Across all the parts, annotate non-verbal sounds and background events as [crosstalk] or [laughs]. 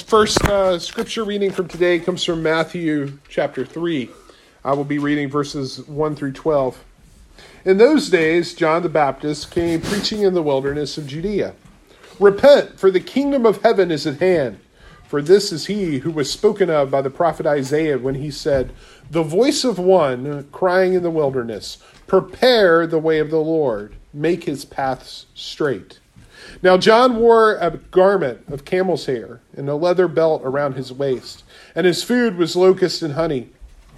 First uh, scripture reading from today comes from Matthew chapter 3. I will be reading verses 1 through 12. In those days, John the Baptist came preaching in the wilderness of Judea Repent, for the kingdom of heaven is at hand. For this is he who was spoken of by the prophet Isaiah when he said, The voice of one crying in the wilderness, Prepare the way of the Lord, make his paths straight. Now John wore a garment of camel's hair and a leather belt around his waist, and his food was locusts and honey.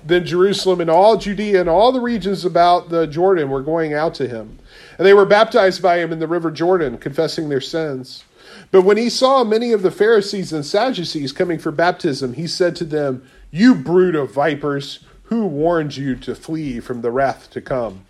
Then Jerusalem and all Judea and all the regions about the Jordan were going out to him. And they were baptized by him in the river Jordan, confessing their sins. But when he saw many of the Pharisees and Sadducees coming for baptism, he said to them, You brood of vipers, who warned you to flee from the wrath to come?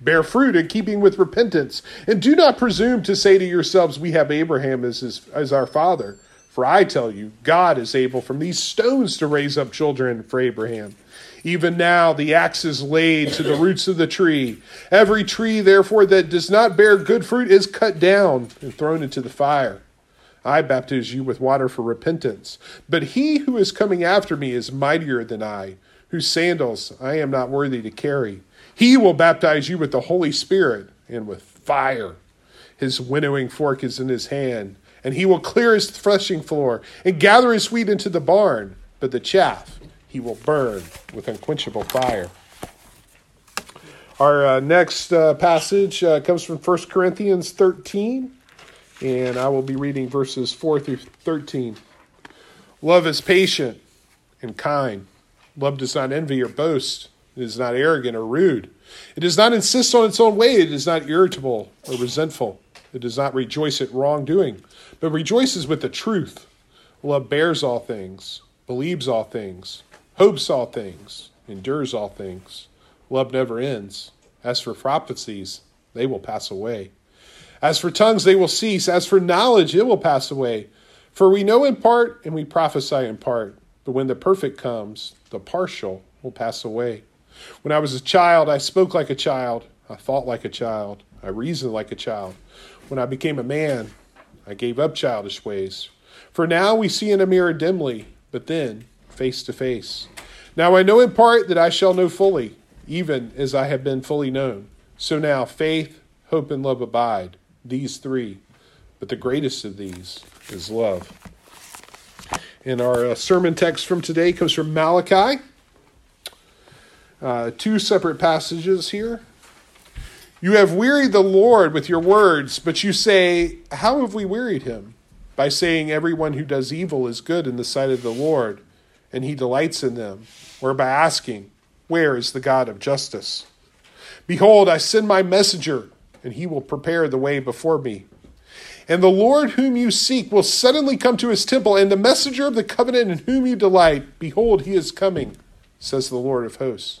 Bear fruit in keeping with repentance, and do not presume to say to yourselves, We have Abraham as, his, as our father. For I tell you, God is able from these stones to raise up children for Abraham. Even now the axe is laid to the roots of the tree. Every tree, therefore, that does not bear good fruit is cut down and thrown into the fire. I baptize you with water for repentance, but he who is coming after me is mightier than I, whose sandals I am not worthy to carry. He will baptize you with the Holy Spirit and with fire. His winnowing fork is in his hand, and he will clear his threshing floor and gather his wheat into the barn, but the chaff he will burn with unquenchable fire. Our uh, next uh, passage uh, comes from 1 Corinthians 13, and I will be reading verses 4 through 13. Love is patient and kind. Love does not envy or boast. It is not arrogant or rude. It does not insist on its own way. It is not irritable or resentful. It does not rejoice at wrongdoing, but rejoices with the truth. Love bears all things, believes all things, hopes all things, endures all things. Love never ends. As for prophecies, they will pass away. As for tongues, they will cease. As for knowledge, it will pass away. For we know in part and we prophesy in part. But when the perfect comes, the partial will pass away. When I was a child, I spoke like a child, I thought like a child, I reasoned like a child. When I became a man, I gave up childish ways. For now we see in a mirror dimly, but then face to face. Now I know in part that I shall know fully, even as I have been fully known. So now faith, hope, and love abide, these three. But the greatest of these is love. And our uh, sermon text from today comes from Malachi uh, two separate passages here. You have wearied the Lord with your words, but you say, How have we wearied him? By saying, Everyone who does evil is good in the sight of the Lord, and he delights in them, or by asking, Where is the God of justice? Behold, I send my messenger, and he will prepare the way before me. And the Lord whom you seek will suddenly come to his temple, and the messenger of the covenant in whom you delight, behold, he is coming, says the Lord of hosts.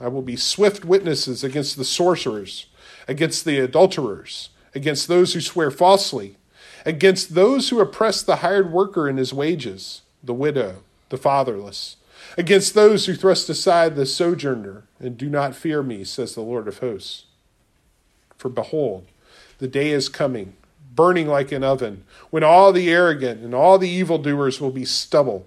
I will be swift witnesses against the sorcerers, against the adulterers, against those who swear falsely, against those who oppress the hired worker in his wages, the widow, the fatherless, against those who thrust aside the sojourner and do not fear me, says the Lord of hosts. For behold, the day is coming, burning like an oven, when all the arrogant and all the evildoers will be stubble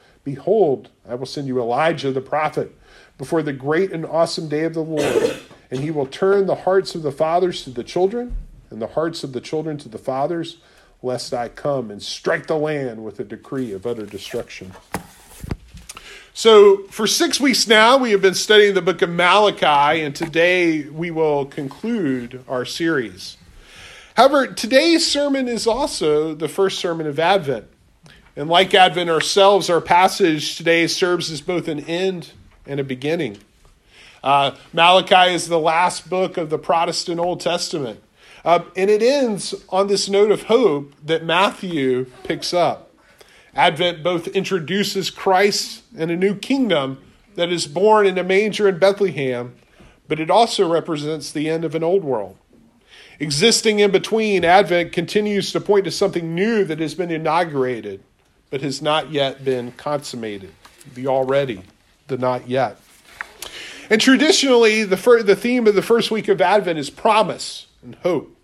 Behold, I will send you Elijah the prophet before the great and awesome day of the Lord, and he will turn the hearts of the fathers to the children, and the hearts of the children to the fathers, lest I come and strike the land with a decree of utter destruction. So, for six weeks now, we have been studying the book of Malachi, and today we will conclude our series. However, today's sermon is also the first sermon of Advent. And like Advent ourselves, our passage today serves as both an end and a beginning. Uh, Malachi is the last book of the Protestant Old Testament. Uh, and it ends on this note of hope that Matthew picks up. Advent both introduces Christ and a new kingdom that is born in a manger in Bethlehem, but it also represents the end of an old world. Existing in between, Advent continues to point to something new that has been inaugurated, but has not yet been consummated. The already, the not yet. And traditionally, the, fir- the theme of the first week of Advent is promise and hope.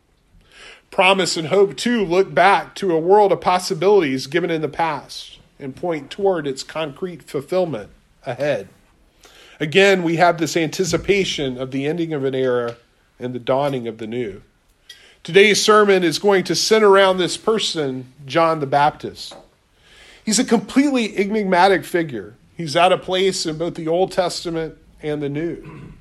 Promise and hope, too, look back to a world of possibilities given in the past and point toward its concrete fulfillment ahead. Again, we have this anticipation of the ending of an era and the dawning of the new. Today's sermon is going to center around this person, John the Baptist. He's a completely enigmatic figure. He's out of place in both the Old Testament and the New.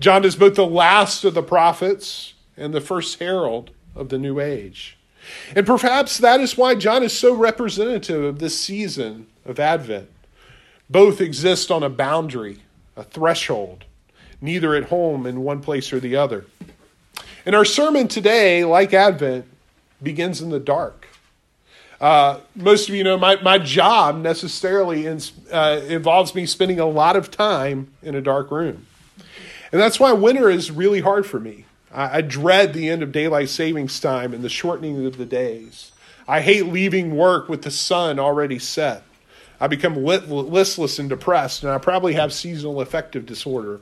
John is both the last of the prophets and the first herald of the new age. And perhaps that is why John is so representative of this season of Advent. Both exist on a boundary, a threshold, neither at home in one place or the other. And our sermon today, like Advent, begins in the dark. Uh, most of you know my, my job necessarily in, uh, involves me spending a lot of time in a dark room. And that's why winter is really hard for me. I, I dread the end of daylight savings time and the shortening of the days. I hate leaving work with the sun already set. I become listless and depressed, and I probably have seasonal affective disorder.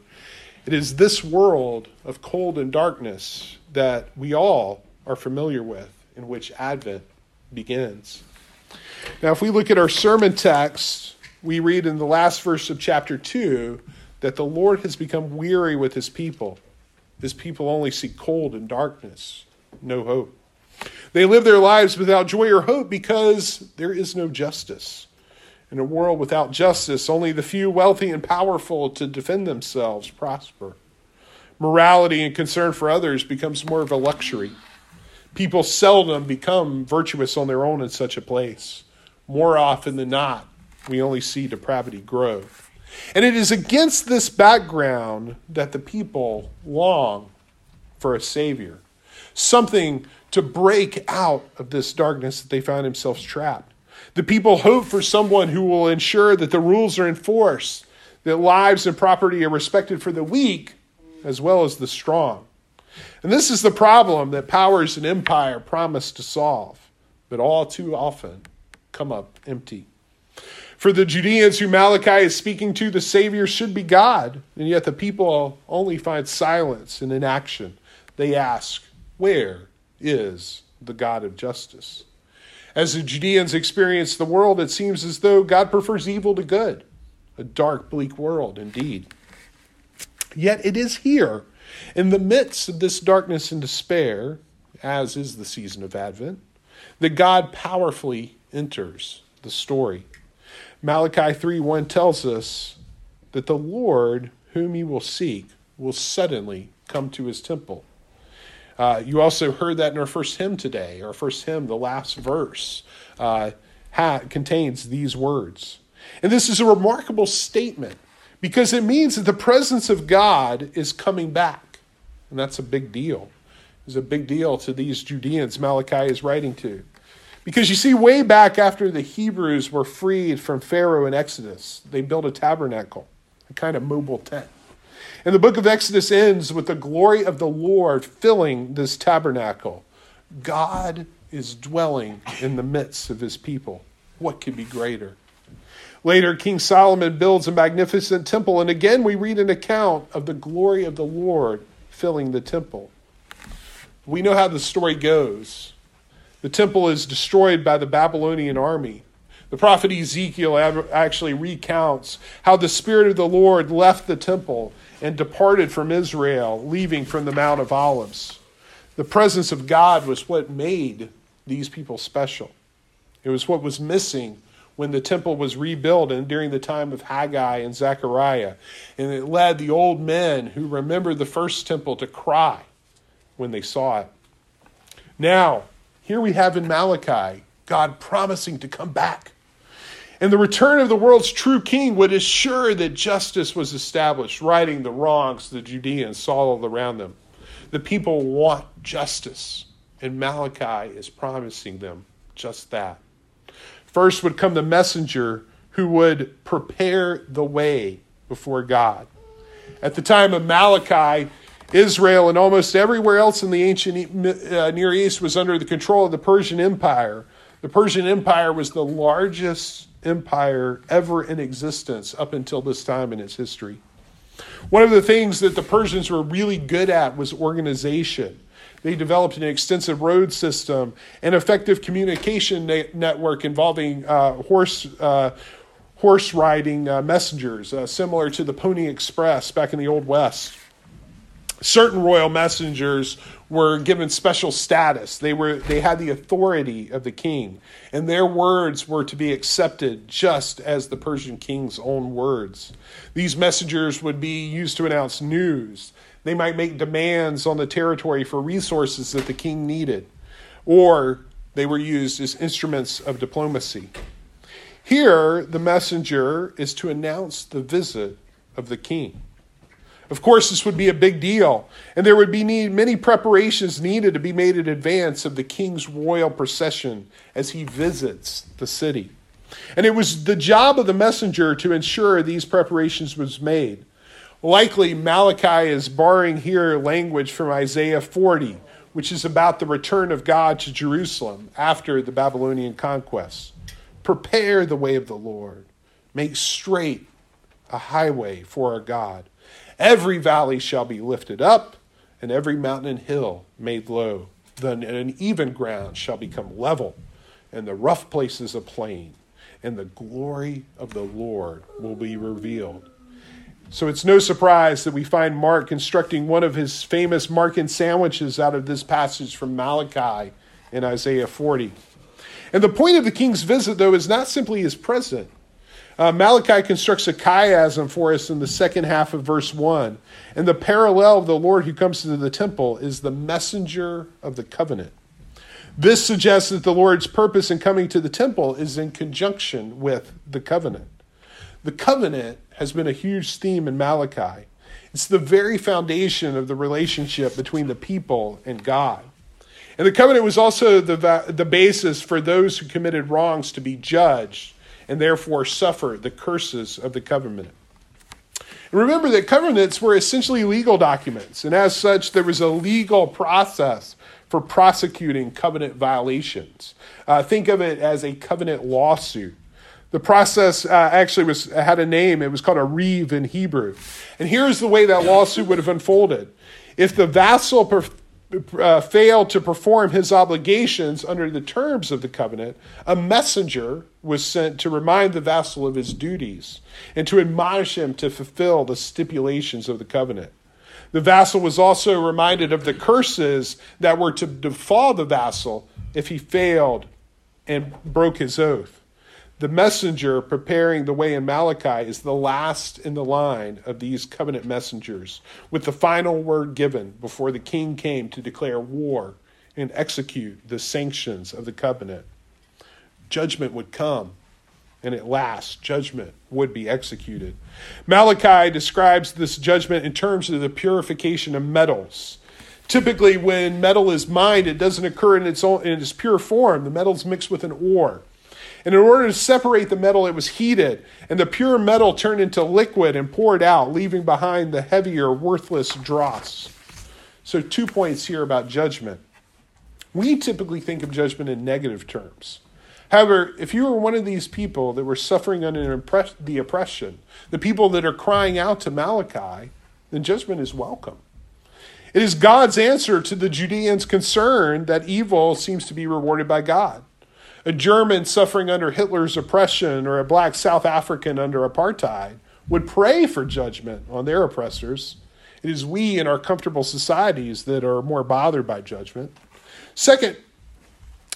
It is this world of cold and darkness that we all are familiar with, in which Advent begins. Now, if we look at our sermon text, we read in the last verse of chapter 2 that the Lord has become weary with his people. His people only see cold and darkness, no hope. They live their lives without joy or hope because there is no justice. In a world without justice, only the few wealthy and powerful to defend themselves prosper. Morality and concern for others becomes more of a luxury. People seldom become virtuous on their own in such a place. More often than not, we only see depravity grow. And it is against this background that the people long for a Savior, something to break out of this darkness that they found themselves trapped. The people hope for someone who will ensure that the rules are enforced, that lives and property are respected for the weak as well as the strong. And this is the problem that powers and empire promise to solve, but all too often come up empty. For the Judeans who Malachi is speaking to, the Savior should be God, and yet the people only find silence and inaction. They ask, Where is the God of justice? As the Judeans experience the world, it seems as though God prefers evil to good. A dark, bleak world, indeed. Yet it is here, in the midst of this darkness and despair, as is the season of Advent, that God powerfully enters the story. Malachi 3 1 tells us that the Lord, whom you will seek, will suddenly come to his temple. Uh, you also heard that in our first hymn today. Our first hymn, the last verse, uh, ha- contains these words. And this is a remarkable statement because it means that the presence of God is coming back. And that's a big deal. It's a big deal to these Judeans Malachi is writing to. Because you see, way back after the Hebrews were freed from Pharaoh in Exodus, they built a tabernacle, a kind of mobile tent. And the book of Exodus ends with the glory of the Lord filling this tabernacle. God is dwelling in the midst of his people. What could be greater? Later, King Solomon builds a magnificent temple, and again we read an account of the glory of the Lord filling the temple. We know how the story goes. The temple is destroyed by the Babylonian army. The prophet Ezekiel actually recounts how the Spirit of the Lord left the temple and departed from Israel, leaving from the Mount of Olives. The presence of God was what made these people special. It was what was missing when the temple was rebuilt and during the time of Haggai and Zechariah. And it led the old men who remembered the first temple to cry when they saw it. Now, here we have in Malachi God promising to come back. And the return of the world's true king would assure that justice was established, righting the wrongs the Judeans saw all around them. The people want justice, and Malachi is promising them just that. First would come the messenger who would prepare the way before God. At the time of Malachi, Israel and almost everywhere else in the ancient uh, Near East was under the control of the Persian Empire. The Persian Empire was the largest empire ever in existence up until this time in its history. One of the things that the Persians were really good at was organization. They developed an extensive road system, an effective communication na- network involving uh, horse, uh, horse riding uh, messengers, uh, similar to the Pony Express back in the Old West. Certain royal messengers were given special status. They, were, they had the authority of the king, and their words were to be accepted just as the Persian king's own words. These messengers would be used to announce news. They might make demands on the territory for resources that the king needed, or they were used as instruments of diplomacy. Here, the messenger is to announce the visit of the king. Of course, this would be a big deal, and there would be need, many preparations needed to be made in advance of the king's royal procession as he visits the city. And it was the job of the messenger to ensure these preparations was made. Likely, Malachi is borrowing here language from Isaiah 40, which is about the return of God to Jerusalem after the Babylonian conquest. Prepare the way of the Lord, make straight a highway for our God. Every valley shall be lifted up, and every mountain and hill made low. Then an even ground shall become level, and the rough places a plain, and the glory of the Lord will be revealed so it's no surprise that we find Mark constructing one of his famous Markan sandwiches out of this passage from Malachi in Isaiah 40. And the point of the king's visit, though, is not simply his present. Uh, Malachi constructs a chiasm for us in the second half of verse 1. And the parallel of the Lord who comes to the temple is the messenger of the covenant. This suggests that the Lord's purpose in coming to the temple is in conjunction with the covenant. The covenant has been a huge theme in Malachi. It's the very foundation of the relationship between the people and God. And the covenant was also the, the basis for those who committed wrongs to be judged and therefore suffer the curses of the covenant. And remember that covenants were essentially legal documents, and as such, there was a legal process for prosecuting covenant violations. Uh, think of it as a covenant lawsuit. The process uh, actually was had a name. It was called a reeve in Hebrew. And here's the way that lawsuit would have unfolded. If the vassal uh, failed to perform his obligations under the terms of the covenant, a messenger was sent to remind the vassal of his duties and to admonish him to fulfill the stipulations of the covenant. The vassal was also reminded of the curses that were to befall the vassal if he failed and broke his oath. The messenger preparing the way in Malachi is the last in the line of these covenant messengers, with the final word given before the king came to declare war and execute the sanctions of the covenant. Judgment would come, and at last, judgment would be executed. Malachi describes this judgment in terms of the purification of metals. Typically, when metal is mined, it doesn't occur in its, own, in its pure form. The metal's mixed with an ore. And in order to separate the metal, it was heated, and the pure metal turned into liquid and poured out, leaving behind the heavier, worthless dross. So, two points here about judgment. We typically think of judgment in negative terms. However, if you were one of these people that were suffering under the oppression, the people that are crying out to Malachi, then judgment is welcome. It is God's answer to the Judeans' concern that evil seems to be rewarded by God a German suffering under Hitler's oppression or a black South African under apartheid would pray for judgment on their oppressors. It is we in our comfortable societies that are more bothered by judgment. Second,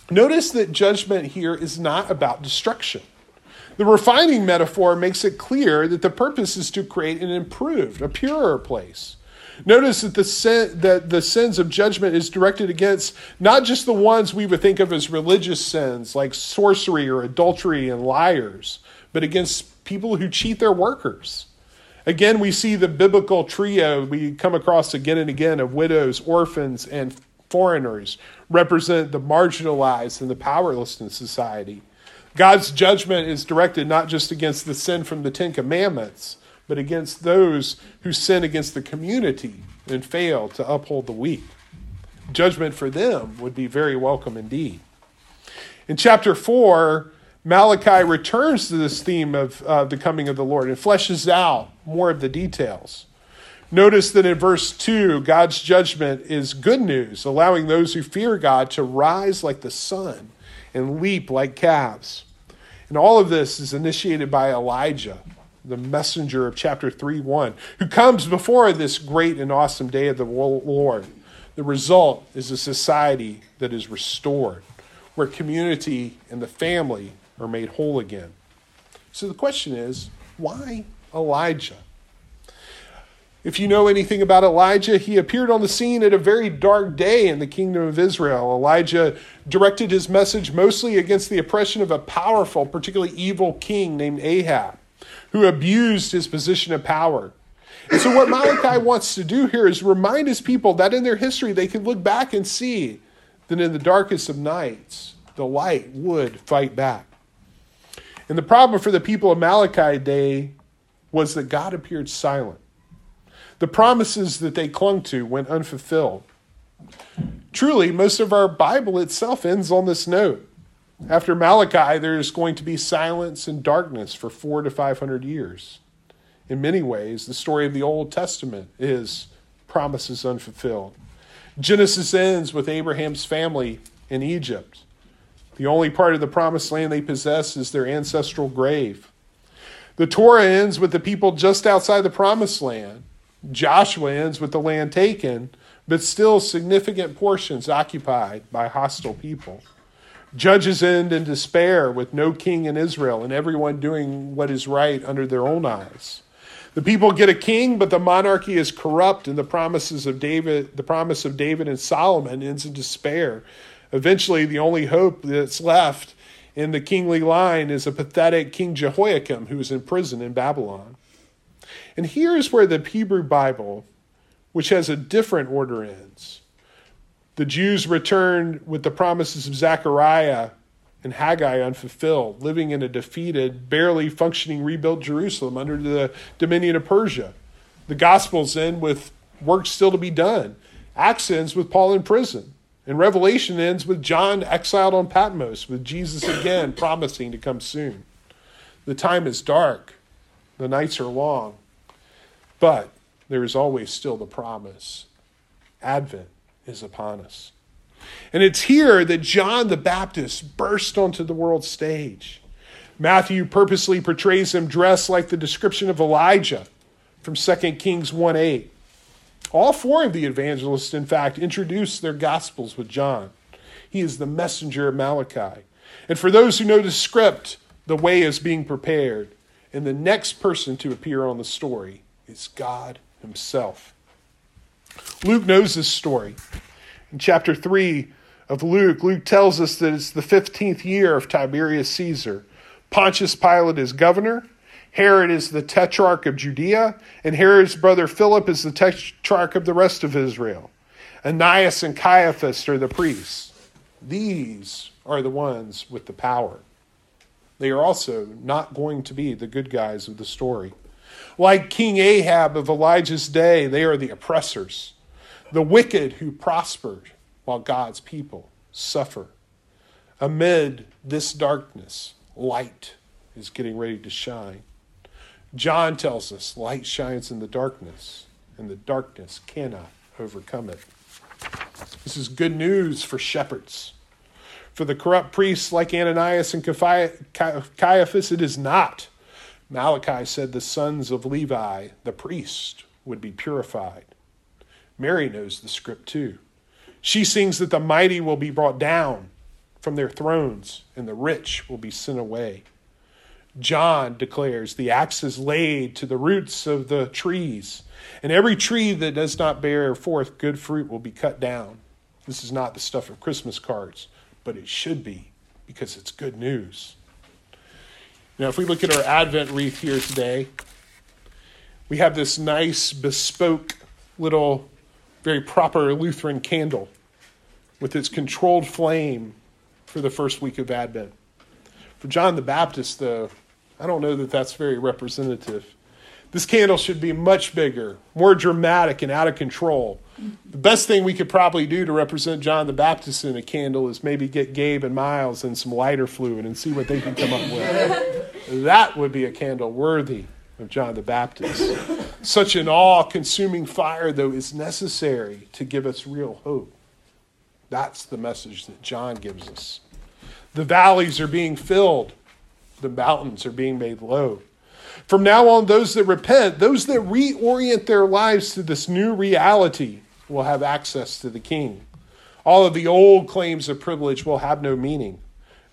notice that judgment here is not about destruction. The refining metaphor makes it clear that the purpose is to create an improved, a purer place. Notice that the, sin, that the sins of judgment is directed against not just the ones we would think of as religious sins, like sorcery or adultery and liars, but against people who cheat their workers. Again, we see the biblical trio we come across again and again of widows, orphans, and foreigners represent the marginalized and the powerless in society. God's judgment is directed not just against the sin from the Ten Commandments, but against those who sin against the community and fail to uphold the weak. Judgment for them would be very welcome indeed. In chapter 4, Malachi returns to this theme of uh, the coming of the Lord and fleshes out more of the details. Notice that in verse 2, God's judgment is good news, allowing those who fear God to rise like the sun and leap like calves. And all of this is initiated by Elijah, the messenger of chapter 3 1, who comes before this great and awesome day of the Lord. The result is a society that is restored, where community and the family are made whole again. So the question is why Elijah? If you know anything about Elijah, he appeared on the scene at a very dark day in the kingdom of Israel. Elijah directed his message mostly against the oppression of a powerful, particularly evil king named Ahab who abused his position of power. And so, what Malachi wants to do here is remind his people that in their history they can look back and see that in the darkest of nights, the light would fight back. And the problem for the people of Malachi day was that God appeared silent. The promises that they clung to went unfulfilled. Truly, most of our Bible itself ends on this note. After Malachi, there's going to be silence and darkness for four to five hundred years. In many ways, the story of the Old Testament is promises unfulfilled. Genesis ends with Abraham's family in Egypt. The only part of the promised land they possess is their ancestral grave. The Torah ends with the people just outside the promised land. Joshua ends with the land taken, but still significant portions occupied by hostile people. Judges end in despair with no king in Israel and everyone doing what is right under their own eyes. The people get a king, but the monarchy is corrupt, and the promises of David, the promise of David and Solomon ends in despair. Eventually, the only hope that's left in the kingly line is a pathetic King Jehoiakim who is in prison in Babylon. And here's where the Hebrew Bible, which has a different order, ends. The Jews returned with the promises of Zechariah and Haggai unfulfilled, living in a defeated, barely functioning rebuilt Jerusalem under the dominion of Persia. The Gospels end with work still to be done. Acts ends with Paul in prison. And Revelation ends with John exiled on Patmos, with Jesus again [coughs] promising to come soon. The time is dark, the nights are long, but there is always still the promise Advent is upon us. And it's here that John the Baptist burst onto the world stage. Matthew purposely portrays him dressed like the description of Elijah from 2 Kings 1 8. All four of the evangelists, in fact, introduce their gospels with John. He is the messenger of Malachi. And for those who know the script, the way is being prepared. And the next person to appear on the story is God Himself. Luke knows this story. In chapter 3 of Luke, Luke tells us that it's the 15th year of Tiberius Caesar. Pontius Pilate is governor. Herod is the tetrarch of Judea, and Herod's brother Philip is the tetrarch of the rest of Israel. Ananias and Caiaphas are the priests. These are the ones with the power. They are also not going to be the good guys of the story. Like King Ahab of Elijah's day, they are the oppressors, the wicked who prospered while God's people suffer. Amid this darkness, light is getting ready to shine. John tells us light shines in the darkness, and the darkness cannot overcome it. This is good news for shepherds. For the corrupt priests like Ananias and Caiaphas, it is not. Malachi said the sons of Levi, the priest, would be purified. Mary knows the script too. She sings that the mighty will be brought down from their thrones and the rich will be sent away. John declares the axe is laid to the roots of the trees, and every tree that does not bear forth good fruit will be cut down. This is not the stuff of Christmas cards, but it should be because it's good news. Now, if we look at our Advent wreath here today, we have this nice, bespoke, little, very proper Lutheran candle with its controlled flame for the first week of Advent. For John the Baptist, though, I don't know that that's very representative. This candle should be much bigger, more dramatic, and out of control. The best thing we could probably do to represent John the Baptist in a candle is maybe get Gabe and Miles and some lighter fluid and see what they can come up with. [laughs] that would be a candle worthy of John the Baptist. Such an awe consuming fire, though, is necessary to give us real hope. That's the message that John gives us. The valleys are being filled, the mountains are being made low. From now on, those that repent, those that reorient their lives to this new reality, will have access to the king. All of the old claims of privilege will have no meaning.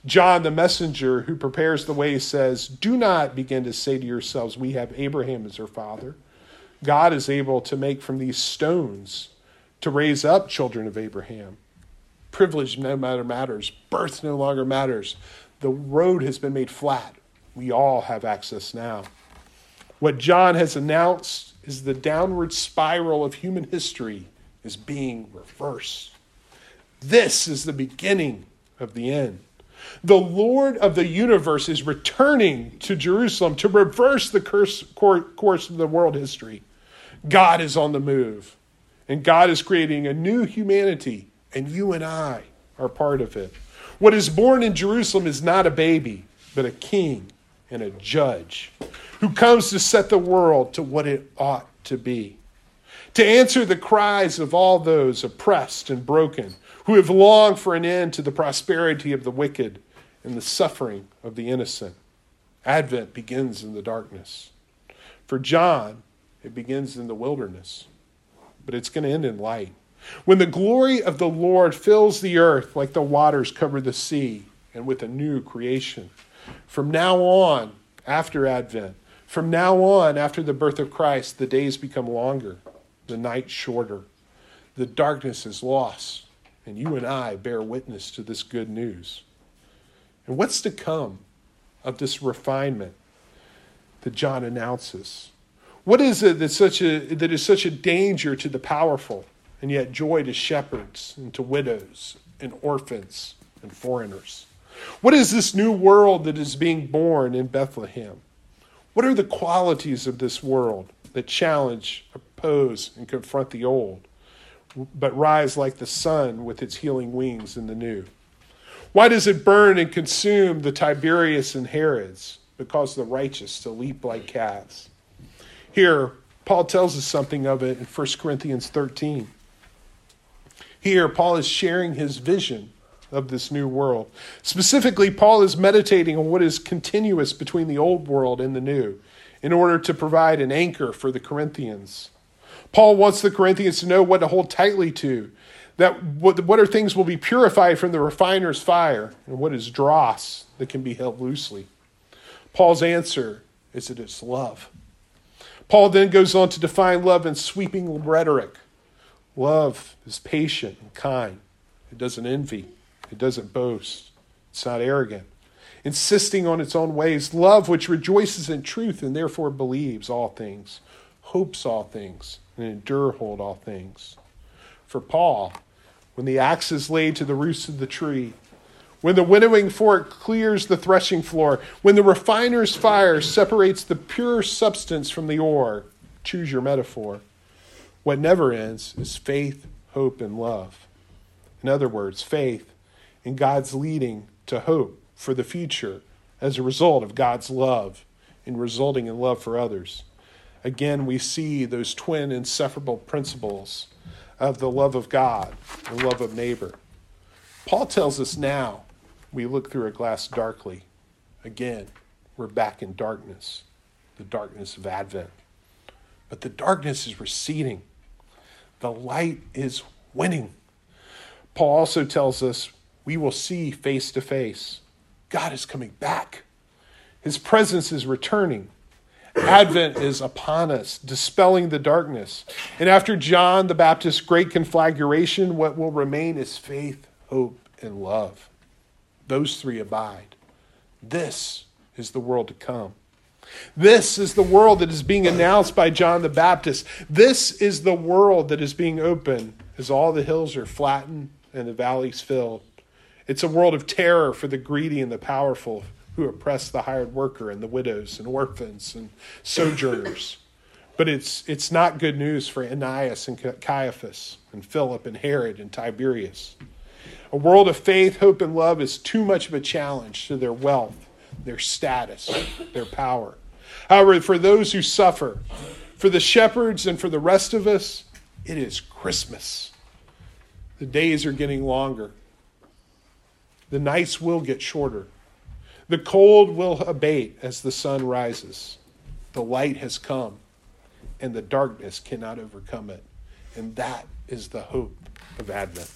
John, the messenger who prepares the way, says, Do not begin to say to yourselves, We have Abraham as our father. God is able to make from these stones to raise up children of Abraham. Privilege no matter matters, birth no longer matters. The road has been made flat. We all have access now. What John has announced is the downward spiral of human history is being reversed. This is the beginning of the end. The Lord of the universe is returning to Jerusalem to reverse the curse, course of the world history. God is on the move, and God is creating a new humanity, and you and I are part of it. What is born in Jerusalem is not a baby, but a king and a judge who comes to set the world to what it ought to be. To answer the cries of all those oppressed and broken, who have longed for an end to the prosperity of the wicked and the suffering of the innocent. Advent begins in the darkness. For John, it begins in the wilderness, but it's going to end in light. When the glory of the Lord fills the earth like the waters cover the sea, and with a new creation. From now on, after Advent, from now on, after the birth of Christ, the days become longer, the night shorter, the darkness is lost, and you and I bear witness to this good news. And what's to come of this refinement that John announces? What is it that's such a, that is such a danger to the powerful, and yet joy to shepherds and to widows and orphans and foreigners? What is this new world that is being born in Bethlehem? What are the qualities of this world that challenge, oppose, and confront the old, but rise like the sun with its healing wings in the new? Why does it burn and consume the Tiberius and Herods? Because the righteous to leap like calves. Here, Paul tells us something of it in 1 Corinthians 13. Here, Paul is sharing his vision of this new world. Specifically, Paul is meditating on what is continuous between the old world and the new in order to provide an anchor for the Corinthians. Paul wants the Corinthians to know what to hold tightly to, that what, what are things will be purified from the refiner's fire, and what is dross that can be held loosely. Paul's answer is that it's love. Paul then goes on to define love in sweeping rhetoric. Love is patient and kind. It doesn't envy. It doesn't boast. It's not arrogant. Insisting on its own ways. Love which rejoices in truth and therefore believes all things, hopes all things, and endure hold all things. For Paul, when the axe is laid to the roots of the tree, when the winnowing fork clears the threshing floor, when the refiner's fire separates the pure substance from the ore, choose your metaphor. What never ends is faith, hope, and love. In other words, faith in God's leading to hope for the future as a result of God's love and resulting in love for others. Again, we see those twin inseparable principles of the love of God and love of neighbor. Paul tells us now we look through a glass darkly. Again, we're back in darkness, the darkness of Advent. But the darkness is receding, the light is winning. Paul also tells us we will see face to face. God is coming back. His presence is returning. Advent is upon us, dispelling the darkness. And after John the Baptist's great conflagration, what will remain is faith, hope, and love. Those three abide. This is the world to come. This is the world that is being announced by John the Baptist. This is the world that is being opened as all the hills are flattened and the valleys filled. It's a world of terror for the greedy and the powerful who oppress the hired worker and the widows and orphans and sojourners. But it's, it's not good news for Ananias and Caiaphas and Philip and Herod and Tiberius. A world of faith, hope, and love is too much of a challenge to their wealth, their status, their power. However, for those who suffer, for the shepherds and for the rest of us, it is Christmas. The days are getting longer. The nights will get shorter. The cold will abate as the sun rises. The light has come, and the darkness cannot overcome it. And that is the hope of Advent.